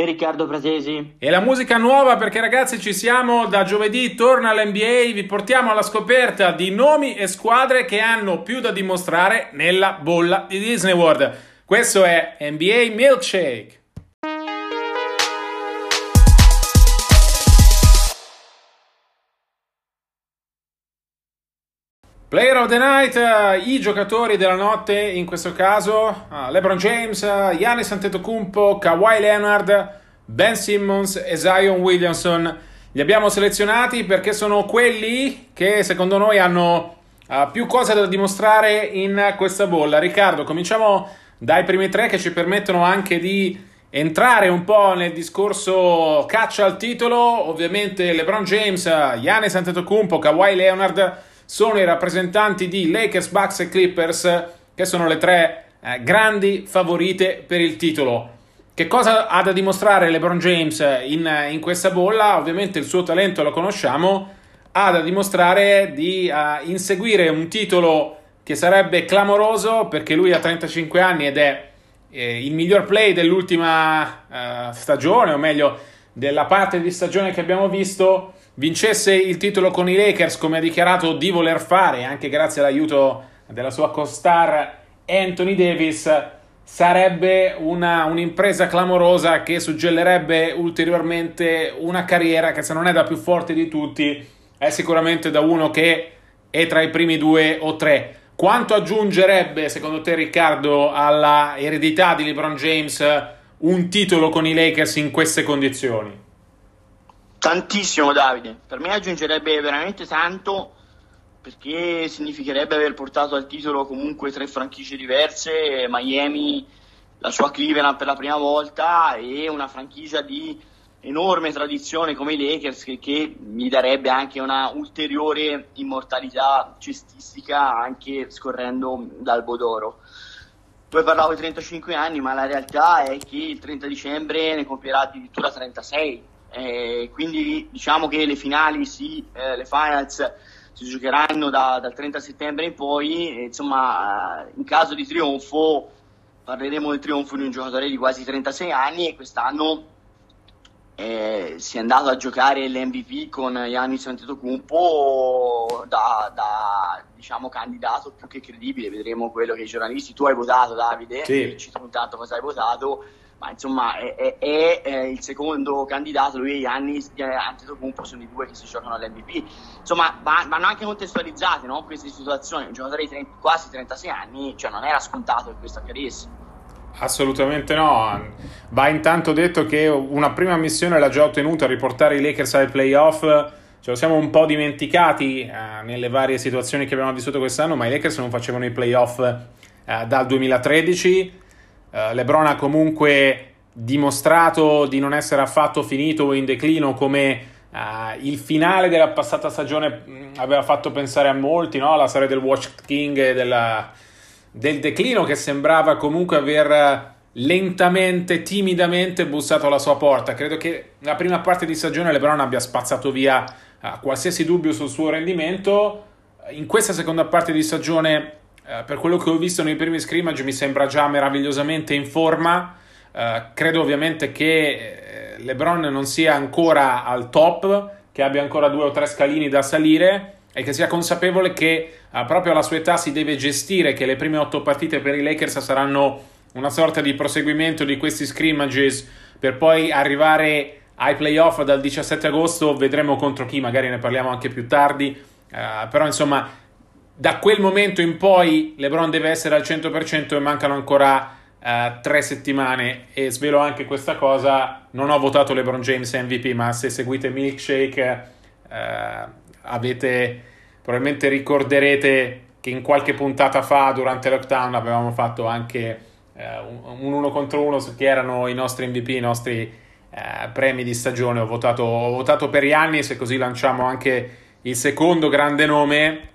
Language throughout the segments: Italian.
e Riccardo Pratesi. E la musica nuova perché ragazzi ci siamo da giovedì, torna all'NBA, vi portiamo alla scoperta di nomi e squadre che hanno più da dimostrare nella bolla di Disney World. Questo è NBA Milkshake. Player of the Night, uh, i giocatori della notte in questo caso, uh, LeBron James, uh, Giannis Antetokounmpo, Kawhi Leonard, Ben Simmons e Zion Williamson. Li abbiamo selezionati perché sono quelli che secondo noi hanno più cose da dimostrare in questa bolla. Riccardo, cominciamo dai primi tre che ci permettono anche di entrare un po' nel discorso caccia al titolo. Ovviamente LeBron James, Giannis Antetokounmpo, Kawhi Leonard sono i rappresentanti di Lakers, Bucks e Clippers, che sono le tre eh, grandi favorite per il titolo. Che cosa ha da dimostrare LeBron James in, in questa bolla? Ovviamente il suo talento lo conosciamo, ha da dimostrare di uh, inseguire un titolo che sarebbe clamoroso perché lui ha 35 anni ed è eh, il miglior play dell'ultima uh, stagione, o meglio della parte di stagione che abbiamo visto vincesse il titolo con i Lakers come ha dichiarato di voler fare, anche grazie all'aiuto della sua co-star Anthony Davis, sarebbe una, un'impresa clamorosa che suggellerebbe ulteriormente una carriera che se non è da più forte di tutti è sicuramente da uno che è tra i primi due o tre. Quanto aggiungerebbe, secondo te, Riccardo, alla eredità di LeBron James un titolo con i Lakers in queste condizioni? Tantissimo Davide, per me aggiungerebbe veramente tanto perché significherebbe aver portato al titolo comunque tre franchigie diverse, Miami, la sua Cleveland per la prima volta e una franchigia di enorme tradizione come i Lakers che, che mi darebbe anche una ulteriore immortalità cestistica anche scorrendo dal Bodoro. Poi parlavo di 35 anni, ma la realtà è che il 30 dicembre ne compierà addirittura 36 eh, quindi diciamo che le finali, sì, eh, le finals si giocheranno da, dal 30 settembre in poi, e, insomma in caso di trionfo parleremo del trionfo di un giocatore di quasi 36 anni e quest'anno eh, si è andato a giocare l'MVP con Giannis Antetokounmpo da, da diciamo candidato più che credibile, vedremo quello che i giornalisti, tu hai votato Davide, sì. ci intanto cosa hai votato ma insomma è, è, è, è, il secondo candidato, lui e Giannis Antetokounmpo sono i due che si giocano all'MVP. Insomma, va, vanno anche contestualizzate no? queste situazioni, un giocatore di 30, quasi 36 anni, cioè non era scontato che questo accadesse. Assolutamente no. Va intanto detto che una prima missione l'ha già ottenuta, riportare i Lakers ai playoff. Ce lo siamo un po' dimenticati eh, nelle varie situazioni che abbiamo vissuto quest'anno, ma i Lakers non facevano i playoff eh, dal 2013 Uh, LeBron ha comunque dimostrato di non essere affatto finito o in declino come uh, il finale della passata stagione mm, aveva fatto pensare a molti, no? la storia del Watch King e della, del declino che sembrava comunque aver lentamente, timidamente bussato alla sua porta. Credo che la prima parte di stagione LeBron abbia spazzato via uh, qualsiasi dubbio sul suo rendimento. In questa seconda parte di stagione eh, per quello che ho visto nei primi scrimmage mi sembra già meravigliosamente in forma. Uh, credo ovviamente che eh, LeBron non sia ancora al top, che abbia ancora due o tre scalini da salire e che sia consapevole che uh, proprio alla sua età si deve gestire che le prime otto partite per i Lakers saranno una sorta di proseguimento di questi scrimmages per poi arrivare ai playoff dal 17 agosto, vedremo contro chi, magari ne parliamo anche più tardi, uh, però insomma da quel momento in poi LeBron deve essere al 100% e mancano ancora uh, tre settimane e svelo anche questa cosa, non ho votato LeBron James MVP, ma se seguite Milkshake uh, avete, probabilmente ricorderete che in qualche puntata fa durante lockdown avevamo fatto anche uh, un, uno contro uno su chi erano i nostri MVP, i nostri premi di stagione. Ho votato, ho votato per Giannis e così lanciamo anche il secondo grande nome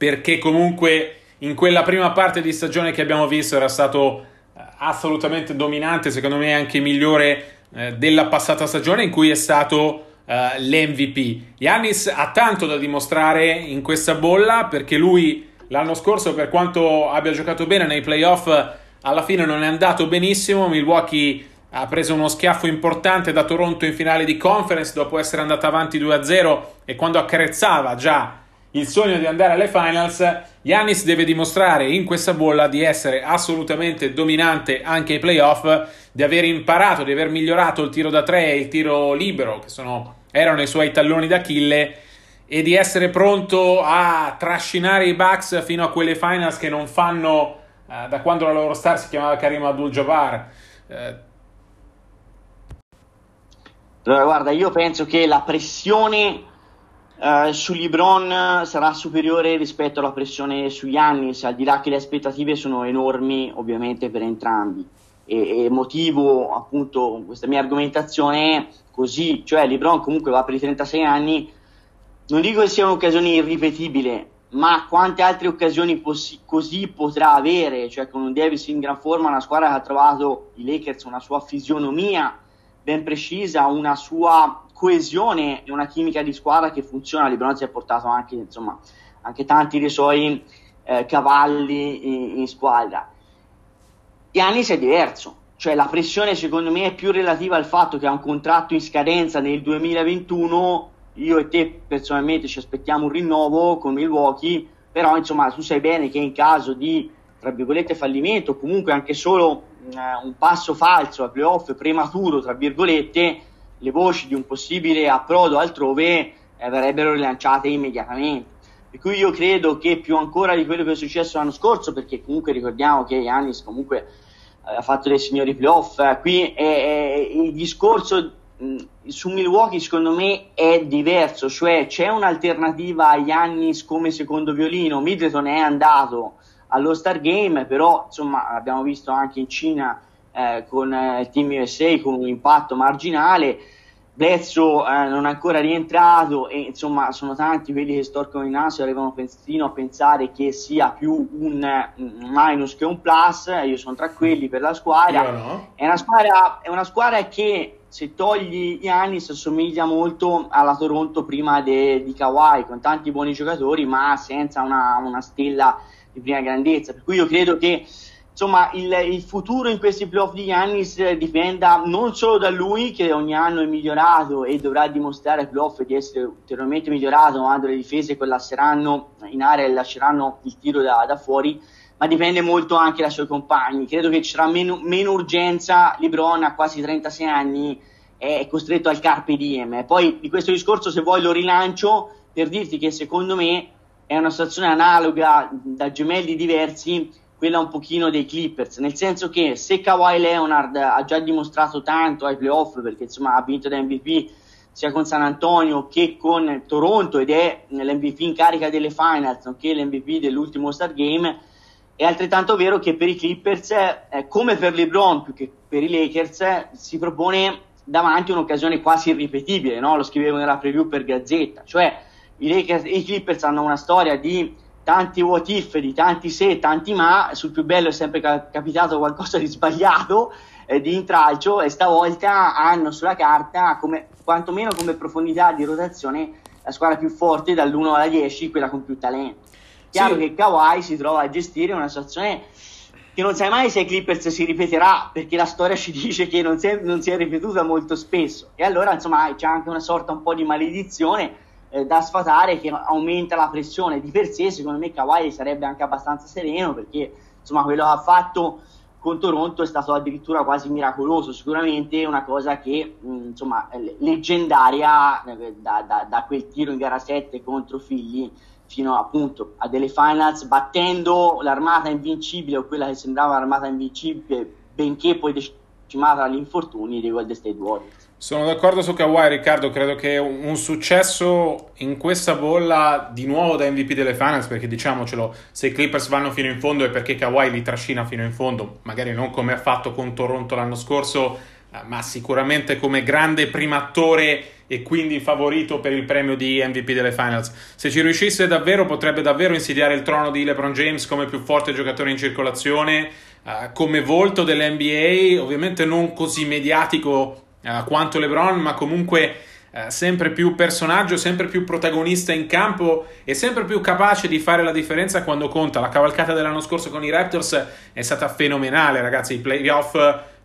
perché comunque in quella prima parte di stagione che abbiamo visto era stato eh, assolutamente dominante, secondo me anche migliore eh, della passata stagione in cui è stato eh, l'MVP. Yannis ha tanto da dimostrare in questa bolla perché lui l'anno scorso per quanto abbia giocato bene nei playoff alla fine non è andato benissimo, Milwaukee ha preso uno schiaffo importante da Toronto in finale di conference dopo essere andata avanti 2-0 e quando accarezzava già il sogno di andare alle finals, Yanis deve dimostrare in questa bolla di essere assolutamente dominante anche ai playoff, di aver imparato, di aver migliorato il tiro da tre e il tiro libero, che sono, erano i suoi talloni d'Achille, e di essere pronto a trascinare i Bucks fino a quelle finals che non fanno uh, da quando la loro star si chiamava Karim Abdul-Jabbar. Uh, allora, guarda, io penso che la pressione Uh, su LeBron sarà superiore rispetto alla pressione su Giannis, al di là che le aspettative sono enormi ovviamente per entrambi. E, e motivo appunto questa mia argomentazione così, cioè LeBron comunque va per i 36 anni, non dico che sia un'occasione irripetibile, ma quante altre occasioni poss- così potrà avere, cioè con un Davis in gran forma, una squadra che ha trovato i Lakers una sua fisionomia ben precisa, una sua coesione e una chimica di squadra che funziona. LeBron si è portato anche, insomma, anche tanti dei suoi eh, cavalli in, in squadra. Giannis è diverso, cioè la pressione secondo me è più relativa al fatto che ha un contratto in scadenza nel 2021. Io e te personalmente ci aspettiamo un rinnovo con Milwaukee, però insomma tu sai bene che in caso di tra virgolette fallimento, comunque anche solo uh, un passo falso a playoff prematuro, tra virgolette, le voci di un possibile approdo altrove eh, verrebbero rilanciate immediatamente. Per cui io credo che più ancora di quello che è successo l'anno scorso, perché comunque ricordiamo che Yannis comunque eh, ha fatto dei signori playoff, eh, qui è, è, il discorso mh, su Milwaukee secondo me è diverso, cioè c'è un'alternativa a Yannis come secondo violino, Middleton è andato allo Star Game, però insomma abbiamo visto anche in Cina eh, con eh, il Team USA con un impatto marginale. Bledsoe eh, non è ancora rientrato e insomma sono tanti quelli che storcono il naso e arrivano fino a pensare che sia più un, un minus che un plus. Io sono tra quelli per la squadra. No. È, una squadra è una squadra che se togli Giannis assomiglia molto alla Toronto prima de, di Kawhi con tanti buoni giocatori ma senza una, una stella di prima grandezza. Per cui io credo che insomma il, il, futuro in questi playoff di Giannis dipenda non solo da lui che ogni anno è migliorato e dovrà dimostrare ai playoff di essere ulteriormente migliorato quando le difese collasseranno in area e lasceranno il tiro da, da fuori ma dipende molto anche dai suoi compagni. Credo che ci sarà meno, meno urgenza LeBron a quasi 36 anni è costretto al carpe diem. Poi di questo discorso se vuoi lo rilancio per dirti che secondo me è una situazione analoga da gemelli diversi quella un pochino dei Clippers, nel senso che se Kawhi Leonard ha già dimostrato tanto ai playoff, perché insomma ha vinto da MVP sia con San Antonio che con Toronto ed è l'MVP in carica delle finals, nonché l'MVP dell'ultimo Star Game, è altrettanto vero che per i Clippers, eh, come per LeBron più che per i Lakers, si propone davanti un'occasione quasi irripetibile, no? lo scrivevo nella preview per Gazzetta, cioè i, Lakers, i Clippers hanno una storia di tanti what if, di tanti se, tanti ma, sul più bello è sempre capitato qualcosa di sbagliato, eh, di intralcio, e stavolta hanno sulla carta, come, quantomeno come profondità di rotazione, la squadra più forte dall'1 alla 10, quella con più talento. Chiaro sì. che Kawhi si trova a gestire una situazione che non sai mai se ai Clippers si ripeterà, perché la storia ci dice che non si è, non si è ripetuta molto spesso. E allora, insomma, c'è anche una sorta un po' di maledizione eh, da sfatare che aumenta la pressione di per sé, secondo me Kawhi sarebbe anche abbastanza sereno perché insomma quello che ha fatto con Toronto è stato addirittura quasi miracoloso, sicuramente una cosa che mh, insomma leggendaria eh, da, da, da, quel tiro in gara 7 contro Figli fino appunto a delle finals battendo l'armata invincibile o quella che sembrava l'armata invincibile benché poi decimata dagli infortuni dei Golden State Warriors. Sono d'accordo su Kawhi Riccardo, credo che un, successo in questa bolla di nuovo da MVP delle finals, perché diciamocelo, se i Clippers vanno fino in fondo è perché Kawhi li trascina fino in fondo, magari non come ha fatto con Toronto l'anno scorso, eh, ma sicuramente come grande primo attore e quindi favorito per il premio di MVP delle finals. Se ci riuscisse davvero potrebbe davvero insidiare il trono di LeBron James come più forte giocatore in circolazione, uh, come volto dell'NBA, ovviamente non così mediatico uh, quanto LeBron, ma comunque uh, sempre più personaggio, sempre più protagonista in campo e sempre più capace di fare la differenza quando conta. La cavalcata dell'anno scorso con i Raptors è stata fenomenale, ragazzi. I playoff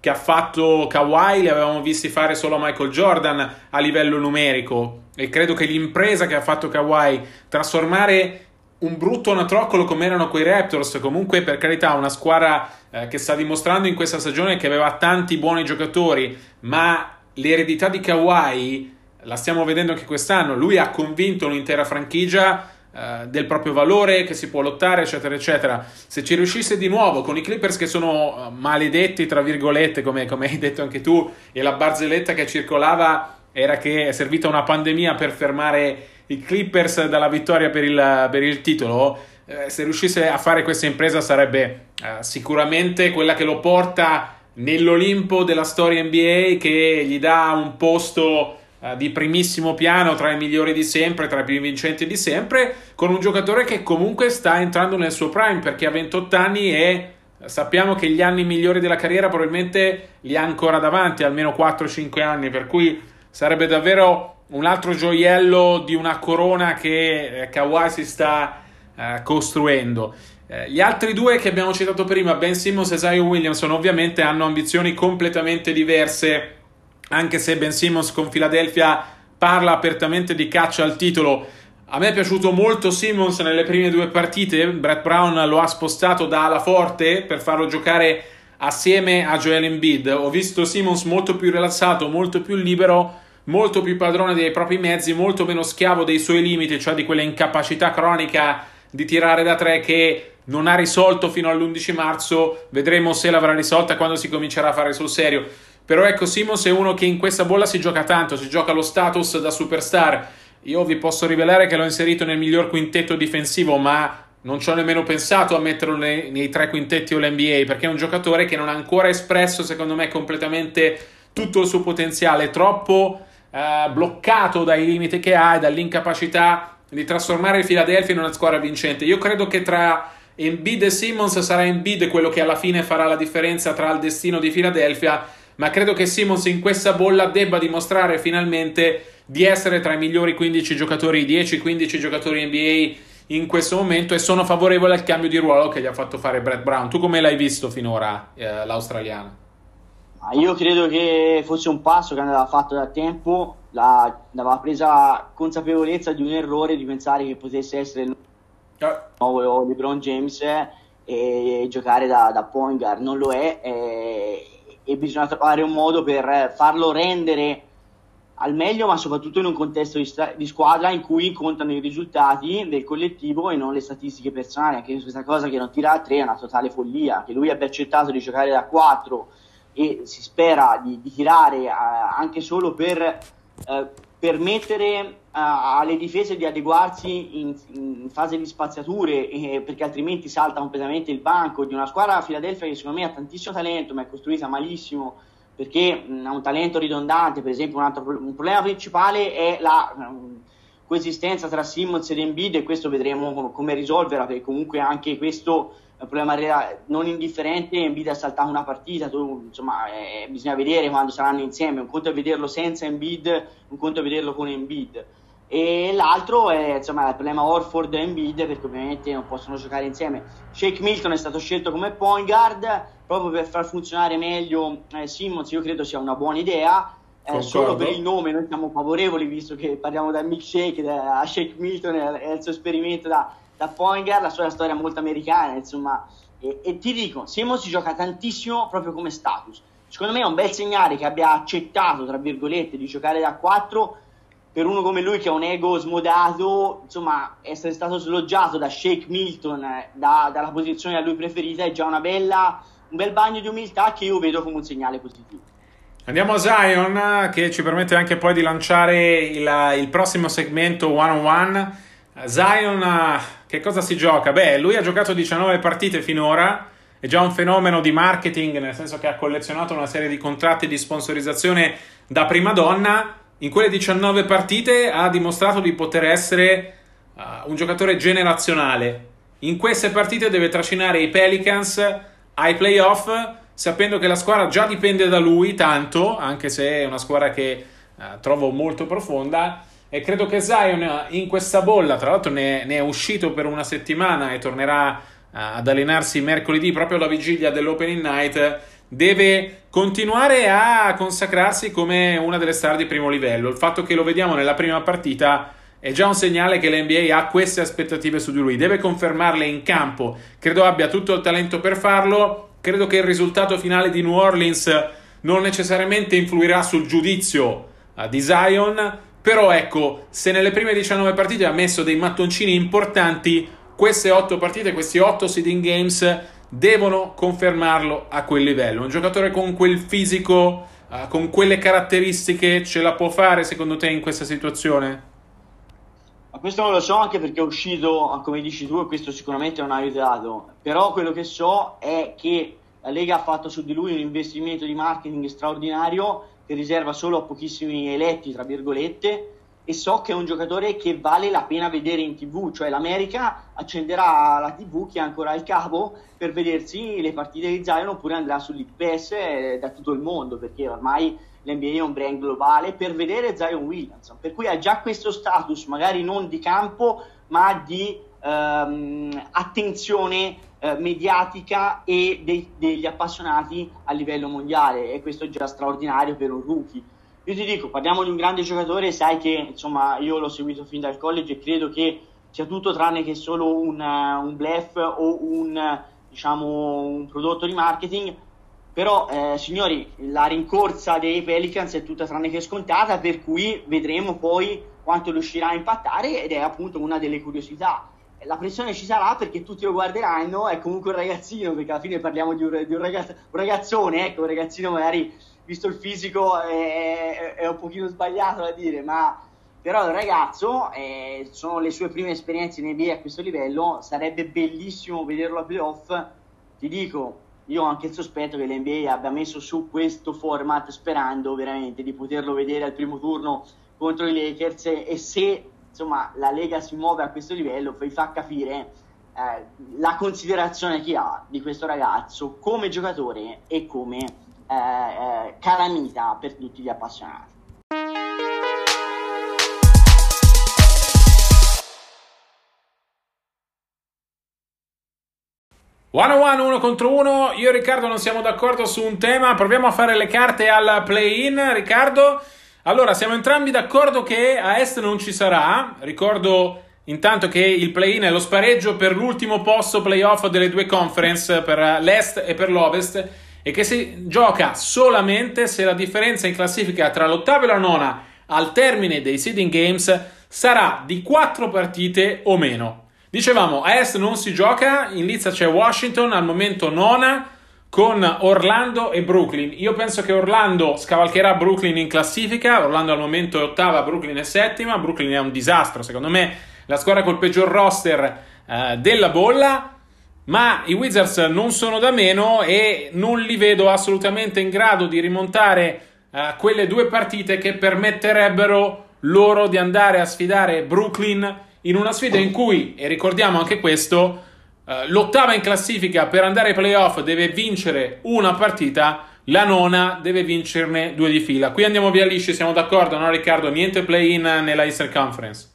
che ha fatto Kawhi li avevamo visti fare solo Michael Jordan a livello numerico e credo che l'impresa che ha fatto Kawhi trasformare un brutto anatroccolo come erano quei Raptors, comunque per carità una squadra eh, che sta dimostrando in questa stagione che aveva tanti buoni giocatori, ma l'eredità di Kawhi la stiamo vedendo anche quest'anno, lui ha convinto un'intera franchigia eh, del proprio valore, che si può lottare, eccetera, eccetera. Se ci riuscisse di nuovo con i Clippers che sono eh, maledetti, tra virgolette, come, come hai detto anche tu, e la barzelletta che circolava era che è servita una pandemia per fermare i Clippers dalla vittoria per il, per il titolo, eh, se riuscisse a fare questa impresa sarebbe eh, sicuramente quella che lo porta nell'Olimpo della storia NBA, che gli dà un posto eh, di primissimo piano tra i migliori di sempre, tra i più vincenti di sempre, con un giocatore che comunque sta entrando nel suo prime perché ha 28 anni e sappiamo che gli anni migliori della carriera probabilmente li ha ancora davanti, almeno 4-5 anni, per cui sarebbe davvero un altro gioiello di una corona che eh, Kawhi si sta eh, costruendo. Eh, gli altri due che abbiamo citato prima, Ben Simmons e Zion Williamson, ovviamente hanno ambizioni completamente diverse, anche se Ben Simmons con Philadelphia parla apertamente di caccia al titolo. A me è piaciuto molto Simmons nelle prime due partite, Brett Brown lo ha spostato da ala forte per farlo giocare assieme a Joel Embiid. Ho visto Simmons molto più rilassato, molto più libero molto più padrone dei propri mezzi, molto meno schiavo dei suoi limiti, cioè di quella incapacità cronica di tirare da tre che non ha risolto fino all'11 marzo. Vedremo se l'avrà risolta quando si comincerà a fare sul serio. Però ecco, Simons è uno che in questa bolla si gioca tanto, si gioca lo status da superstar. Io vi posso rivelare che l'ho inserito nel miglior quintetto difensivo, ma non ci ho nemmeno pensato a metterlo nei, nei tre quintetti o l'NBA, perché è un giocatore che non ha ancora espresso, secondo me, completamente tutto il suo potenziale, troppo eh, bloccato dai limiti che ha e dall'incapacità di trasformare il Philadelphia in una squadra vincente. Io credo che tra Embiid e Simmons sarà Embiid quello che alla fine farà la differenza tra il destino di Philadelphia, ma credo che Simmons in questa bolla debba dimostrare finalmente di essere tra i migliori 15 giocatori, 10-15 giocatori NBA in questo momento e sono favorevole al cambio di ruolo che gli ha fatto fare Brett Brown. Tu come l'hai visto finora, eh, l'australiano? Io credo che fosse un passo che andava fatto da tempo, la, aveva presa consapevolezza di un errore di pensare che potesse essere il nuovo LeBron James e giocare da, da point guard. Non lo è e, e bisogna trovare un modo per farlo rendere al meglio, ma soprattutto in un contesto di, sta- di, squadra in cui contano i risultati del collettivo e non le statistiche personali. Anche questa cosa che non tira a 3 è una totale follia. Che lui abbia accettato di giocare da 4 e si spera di, di tirare eh, anche solo per eh, permettere eh, alle difese di adeguarsi in, in fase di spaziature eh, perché altrimenti salta completamente il banco di una squadra Philadelphia che secondo me ha tantissimo talento ma è costruita malissimo perché mh, ha un talento ridondante per esempio un, altro, un problema principale è la um, coesistenza tra Simmons ed Embiid e questo vedremo come risolverla perché comunque anche questo un problema non indifferente, Embiid ha saltato una partita, tu, insomma, eh, bisogna vedere quando saranno insieme, un conto è vederlo senza Embiid, un conto è vederlo con Embiid. E l'altro è insomma, il problema Orford e Embiid perché ovviamente non possono giocare insieme. Shake Milton è stato scelto come point guard proprio per far funzionare meglio eh, Simmons, io credo sia una buona idea. Eh, solo per il nome noi siamo favorevoli visto che parliamo da milkshake da, a Shake Milton e il suo esperimento da, da Poingar, la sua storia molto americana, insomma, e, e ti dico, Simon si gioca tantissimo proprio come status. Secondo me è un bel segnale che abbia accettato, tra virgolette, di giocare da 4 per uno come lui che ha un ego smodato, insomma, essere stato sloggiato da Shake Milton, eh, da, dalla posizione a lui preferita, è già bella, un bel bagno di umiltà che io vedo come un segnale positivo. Andiamo a Zion, che ci permette anche poi di lanciare il, il prossimo segmento one on one. Zion, che cosa si gioca? Beh, lui ha giocato 19 partite finora, è già un fenomeno di marketing, nel senso che ha collezionato una serie di contratti di sponsorizzazione da prima donna. In quelle 19 partite ha dimostrato di poter essere uh, un giocatore generazionale. In queste partite deve trascinare i Pelicans ai playoff, sapendo che la squadra già dipende da lui tanto, anche se è una squadra che uh, trovo molto profonda. E credo che Zion in questa bolla, tra l'altro ne, ne è uscito per una settimana e tornerà ad allenarsi mercoledì proprio alla vigilia dell'Opening Night, deve continuare a consacrarsi come una delle star di primo livello. Il fatto che lo vediamo nella prima partita è già un segnale che l'NBA ha queste aspettative su di lui, deve confermarle in campo. Credo abbia tutto il talento per farlo. Credo che il risultato finale di New Orleans non necessariamente influirà sul giudizio uh, di Zion, però ecco, se nelle prime 19 partite ha messo dei mattoncini importanti, queste otto partite, questi otto seeding games devono confermarlo a quel livello. Un giocatore con quel fisico, uh, con quelle caratteristiche, ce la può fare secondo te in questa situazione? Ma questo non lo so anche perché è uscito, come dici tu, e questo sicuramente non ha aiutato. Però quello che so è che la Lega ha fatto su di lui un investimento di marketing straordinario che riserva solo a pochissimi eletti, tra virgolette, e so che è un giocatore che vale la pena vedere in tv, cioè l'America accenderà la tv che ha ancora il cavo per vedersi le partite di Zion oppure andrà sull'IPS eh, da tutto il mondo perché ormai l'NBA è un brand globale per vedere Zion Williamson, per cui ha già questo status magari non di campo ma di ehm, attenzione eh, mediatica e dei, degli appassionati a livello mondiale e questo è già straordinario per un rookie io ti dico, parliamo di un grande giocatore, sai che insomma io l'ho seguito fin dal college e credo che sia tutto tranne che solo un, un blef o un, diciamo, un prodotto di marketing. Però, eh, signori, la rincorsa dei Pelicans è tutta tranne che scontata, per cui vedremo poi quanto riuscirà a impattare ed è appunto una delle curiosità. La pressione ci sarà perché tutti lo guarderanno, è comunque un ragazzino, perché alla fine parliamo di un, di un, ragazz- un ragazzone, ecco, un ragazzino magari visto il fisico è, è un pochino sbagliato da dire, ma però è ragazzo, eh, sono le sue prime esperienze in NBA a questo livello, sarebbe bellissimo vederlo a playoff, ti dico, io ho anche il sospetto che l'NBA abbia messo su questo format sperando veramente di poterlo vedere al primo turno contro i Lakers e se insomma la Lega si muove a questo livello vi fa capire eh, la considerazione che ha di questo ragazzo come giocatore e come eh, eh, calamita per tutti gli appassionati. One on one, uno contro uno. Io e Riccardo non siamo d'accordo su un tema. Proviamo a fare le carte al play-in. Riccardo, allora siamo entrambi d'accordo che a est non ci sarà. Ricordo intanto che il play-in è lo spareggio per l'ultimo posto playoff delle due conference per l'est e per l'ovest e che si gioca solamente se la differenza in classifica tra l'ottava e la nona al termine dei seeding games sarà di 4 partite o meno. Dicevamo, a est non si gioca, in lizza c'è Washington, al momento nona, con Orlando e Brooklyn. Io penso che Orlando scavalcherà Brooklyn in classifica, Orlando al momento è ottava, Brooklyn è settima, Brooklyn è un disastro, secondo me la squadra col peggior roster eh, della bolla, ma i Wizards non sono da meno e non li vedo assolutamente in grado di rimontare uh, quelle due partite che permetterebbero loro di andare a sfidare Brooklyn in una sfida in cui, e ricordiamo anche questo, uh, l'ottava in classifica per andare ai playoff deve vincere una partita, la nona deve vincerne due di fila. Qui andiamo via lisci, siamo d'accordo, no Riccardo? Niente play-in nella Eastern Conference.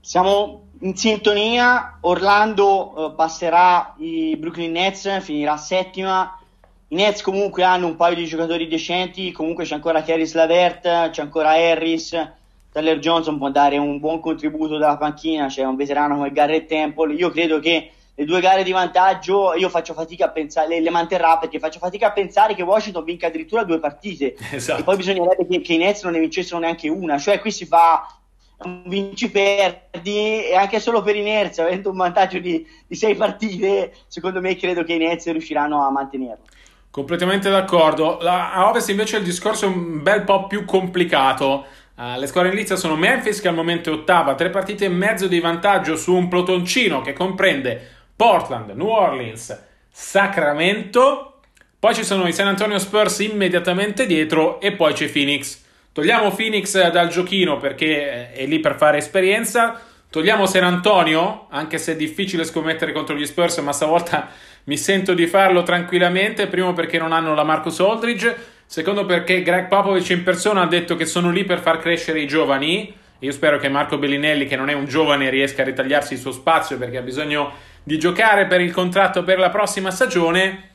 Siamo in sintonia, Orlando eh, passerà i Brooklyn Nets, finirà settima. I Nets comunque hanno un paio di giocatori decenti, comunque c'è ancora Caris Lavert, c'è ancora Harris, Tyler Johnson può dare un buon contributo dalla panchina, c'è un veterano come Garrett Temple. Io credo che le due gare di vantaggio io faccio fatica a pensare, le, le, manterrà perché faccio fatica a pensare che Washington vinca addirittura due partite esatto. e poi bisognerebbe che, che i Nets non ne vincessero neanche una, cioè qui si fa un vinci-perdi e anche solo per inerzia, avendo un vantaggio di, di sei partite, secondo me credo che i Nets riusciranno a mantenerlo. Completamente d'accordo. La, a Ovest invece il discorso è un bel po' più complicato. Uh, le squadre in lizza sono Memphis che al momento è ottava, tre partite e mezzo di vantaggio su un plotoncino che comprende Portland, New Orleans, Sacramento. Poi ci sono i San Antonio Spurs immediatamente dietro e poi c'è Phoenix. Togliamo Phoenix dal giochino perché è lì per fare esperienza. Togliamo San Antonio, anche se è difficile scommettere contro gli Spurs, ma stavolta mi sento di farlo tranquillamente. Primo perché non hanno la Marcus Aldridge, secondo perché Greg Popovich in persona ha detto che sono lì per far crescere i giovani. Io spero che Marco Bellinelli, che non è un giovane, riesca a ritagliarsi il suo spazio perché ha bisogno di giocare per il contratto per la prossima stagione.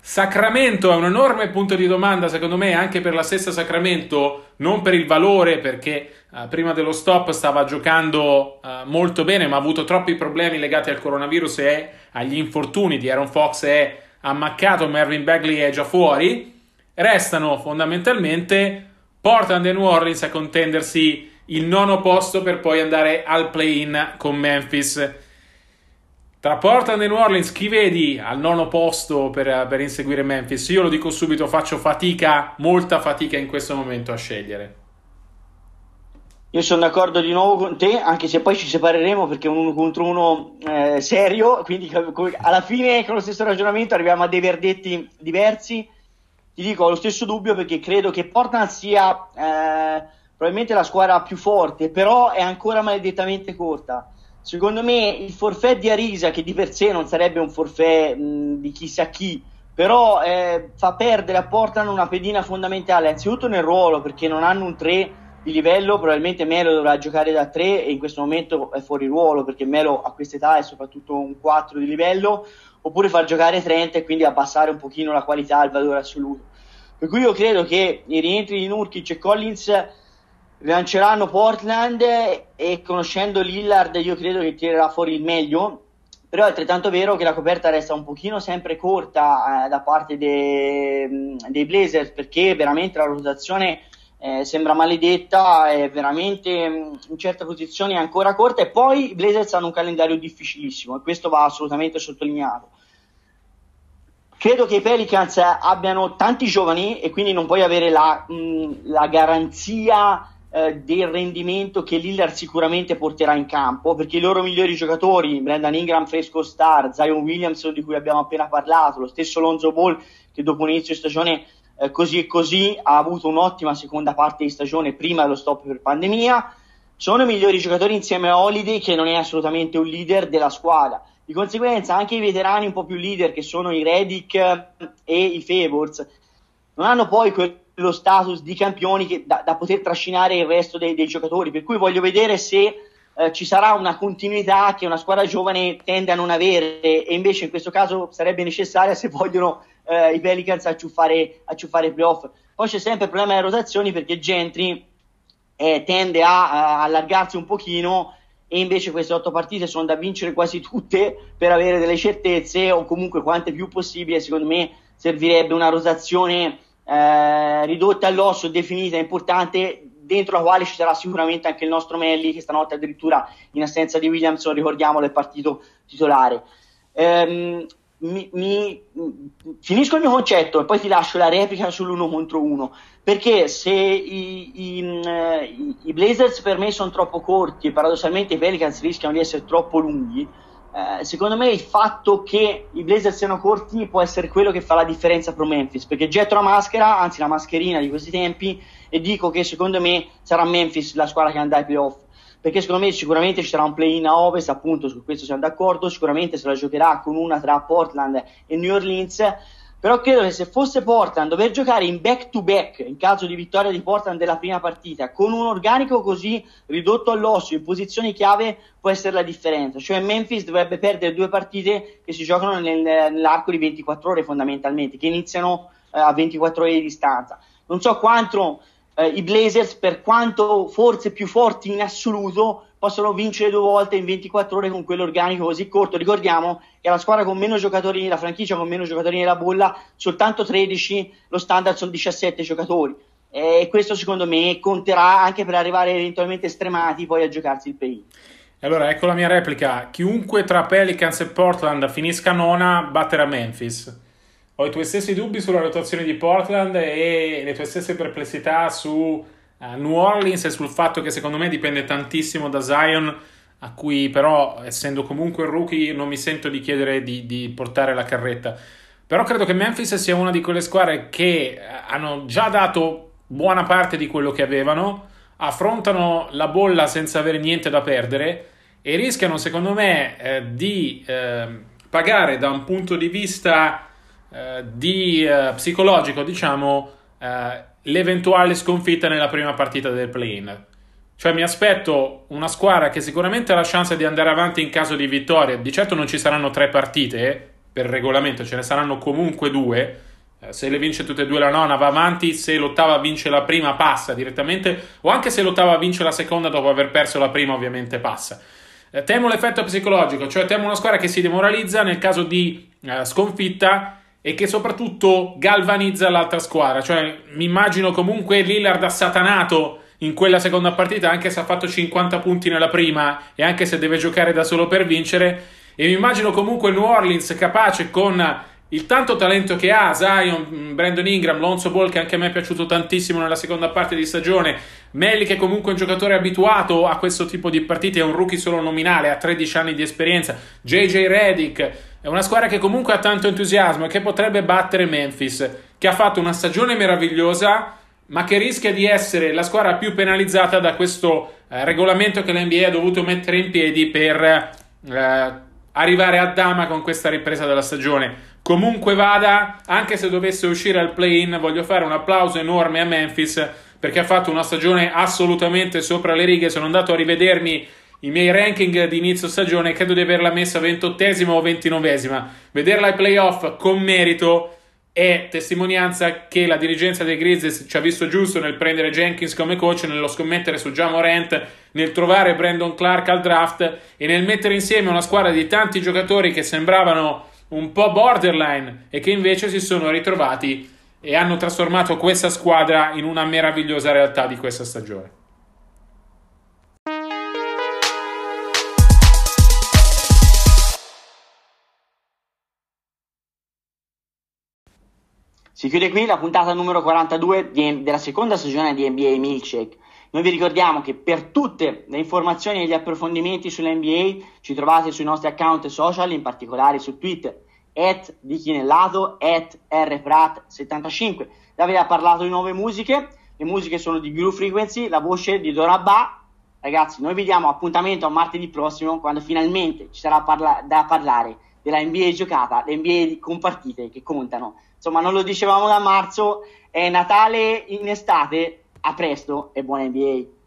Sacramento è un enorme punto di domanda, secondo me, anche per la stessa Sacramento, non per il valore, perché uh, prima dello stop stava giocando uh, molto bene, ma ha avuto troppi problemi legati al coronavirus e agli infortuni di Aaron Fox è ammaccato, Mervyn Bagley è già fuori. Restano fondamentalmente Portland e New Orleans a contendersi il nono posto per poi andare al play-in con Memphis. Tra Portland e New Orleans, chi vedi al nono posto per, per, inseguire Memphis? Io lo dico subito, faccio fatica, molta fatica in questo momento a scegliere. Io sono d'accordo di nuovo con te, anche se poi ci separeremo perché è un uno contro uno eh, serio, quindi alla fine con lo stesso ragionamento arriviamo a dei verdetti diversi. Ti dico, ho lo stesso dubbio perché credo che Portland sia eh, probabilmente la squadra più forte, però è ancora maledettamente corta Secondo me il forfè di Arisa, che di per sé non sarebbe un forfè mh, di chissà chi, però eh, fa perdere a Portland una pedina fondamentale, anzitutto nel ruolo, perché non hanno un 3 di livello, probabilmente Melo dovrà giocare da 3 e in questo momento è fuori ruolo, perché Melo a questa età è soprattutto un 4 di livello, oppure far giocare 30 e quindi abbassare un pochino la qualità e il valore assoluto. Per cui io credo che i rientri di Nurkic e Collins lanceranno Portland e conoscendo Lillard io credo che tirerà fuori il meglio. Però è altrettanto vero che la coperta resta un pochino sempre corta eh, da parte dei, dei Blazers perché veramente la rotazione eh, sembra maledetta è veramente in certe posizioni ancora corta e poi i Blazers hanno un calendario difficilissimo e questo va assolutamente sottolineato. Credo che i Pelicans abbiano tanti giovani e quindi non puoi avere la, mh, la garanzia eh, del rendimento che Lillard sicuramente porterà in campo, perché i loro migliori giocatori, Brendan Ingram, fresco star, Zion Williamson di cui abbiamo appena parlato, lo stesso Lonzo Ball che dopo un inizio di stagione eh, così e così ha avuto un'ottima seconda parte di stagione prima dello stop per pandemia, sono i migliori giocatori insieme a Holiday che non è assolutamente un leader della squadra. Di conseguenza anche i veterani un po' più leader che sono i Redick e i Favors non hanno poi quel lo status di campioni che, da, da, poter trascinare il resto dei, dei, giocatori. Per cui voglio vedere se eh, ci sarà una continuità che una squadra giovane tende a non avere, e invece in questo caso sarebbe necessaria se vogliono eh, i Pelicans acciuffare, acciuffare i playoff. Poi c'è sempre il problema delle rotazioni perché Gentry eh, tende a, a allargarsi un pochino e invece queste otto partite sono da vincere quasi tutte per avere delle certezze o comunque quante più possibile secondo me servirebbe una rotazione eh, ridotta all'osso, definita, importante, dentro la quale ci sarà sicuramente anche il nostro Melli, che stanotte addirittura in assenza di Williamson, ricordiamolo, è partito titolare. Eh, mi, mi, finisco il mio concetto e poi ti lascio la replica sull'uno contro uno perché se i, i, i Blazers per me sono troppo corti e paradossalmente i Pelicans rischiano di essere troppo lunghi eh, secondo me il fatto che i Blazers siano corti può essere quello che fa la differenza pro Memphis, perché getto la maschera, anzi la mascherina di questi tempi, e dico che secondo me sarà Memphis la squadra che andrà ai playoff. Perché secondo me sicuramente ci sarà un play-in a ovest, appunto su questo siamo d'accordo, sicuramente se la giocherà con una tra Portland e New Orleans, però credo che se fosse Portland dover giocare in back to back in caso di vittoria di Portland della prima partita con un organico così ridotto all'osso in posizioni chiave può essere la differenza. Cioè Memphis dovrebbe perdere due partite che si giocano nel, nell'arco di 24 ore fondamentalmente che iniziano eh, a 24 ore di distanza. Non so quanto eh, i Blazers, per quanto forse più forti in assoluto, possono vincere due volte in 24 ore con quell'organico così corto. Ricordiamo che la squadra con meno giocatori, la franchigia con meno giocatori nella bolla, soltanto 13, lo standard sono 17 giocatori. E questo secondo me conterà anche per arrivare eventualmente stremati poi a giocarsi il play. Allora, ecco la mia replica. Chiunque tra Pelicans e Portland finisca nona batterà Memphis. Ho i tuoi stessi dubbi sulla rotazione di Portland e le tue stesse perplessità su uh, New Orleans e sul fatto che secondo me dipende tantissimo da Zion, a cui però, essendo comunque rookie, non mi sento di chiedere di, di portare la carretta. Però credo che Memphis sia una di quelle squadre che eh, hanno già dato buona parte di quello che avevano, affrontano la bolla senza avere niente da perdere e rischiano, secondo me, eh, di eh, pagare da un punto di vista eh, di eh, psicologico, diciamo, eh, l'eventuale sconfitta nella prima partita del play-in. Cioè mi aspetto una squadra che sicuramente ha la chance di andare avanti in caso di vittoria. Di certo non ci saranno tre partite per regolamento, ce ne saranno comunque due. Eh, se le vince tutte e due la nona va avanti, se l'ottava vince la prima passa direttamente, o anche se l'ottava vince la seconda dopo aver perso la prima ovviamente passa. Eh, temo l'effetto psicologico, cioè temo una squadra che si demoralizza nel caso di eh, sconfitta e che soprattutto galvanizza l'altra squadra. Cioè, mi immagino comunque Lillard assatanato in quella seconda partita, anche se ha fatto 50 punti nella prima e anche se deve giocare da solo per vincere. E mi immagino comunque New Orleans capace con il tanto talento che ha, Zion, Brandon Ingram, Lonzo Ball che anche a me è piaciuto tantissimo nella seconda parte di stagione, Melli che è comunque un giocatore abituato a questo tipo di partite, è un rookie solo nominale, ha 13 anni di esperienza, JJ Redick, è una squadra che comunque ha tanto entusiasmo e che potrebbe battere Memphis, che ha fatto una stagione meravigliosa, ma che rischia di essere la squadra più penalizzata da questo eh, regolamento che l'NBA ha dovuto mettere in piedi per eh, arrivare a Dama con questa ripresa della stagione. Comunque vada, anche se dovesse uscire al play-in, voglio fare un applauso enorme a Memphis perché ha fatto una stagione assolutamente sopra le righe. Sono andato a rivedermi i miei ranking di inizio stagione e credo di averla messa ventottesima o ventinovesima. Vederla ai playoff con merito è testimonianza che la dirigenza dei Grizzlies ci ha visto giusto nel prendere Jenkins come coach, nello scommettere su Jamorant, nel trovare Brandon Clark al draft e nel mettere insieme una squadra di tanti giocatori che sembravano un po' borderline e che invece si sono ritrovati e hanno trasformato questa squadra in una meravigliosa realtà di questa stagione. Si chiude qui la puntata numero 42 di, della seconda stagione di NBA Milkshake. Noi vi ricordiamo che per tutte le informazioni e gli approfondimenti sull'NBA ci trovate sui nostri account social, in particolare su Twitter, at di Chinellato, at rprat75. Davide ha parlato di nuove musiche, le musiche sono di Groove Frequency, la voce di Dora Ba. Ragazzi, noi vi diamo appuntamento a martedì prossimo quando finalmente ci sarà parla- da parlare della NBA giocata, le NBA con partite che contano insomma non lo dicevamo da marzo, è Natale in estate, a presto e buona NBA.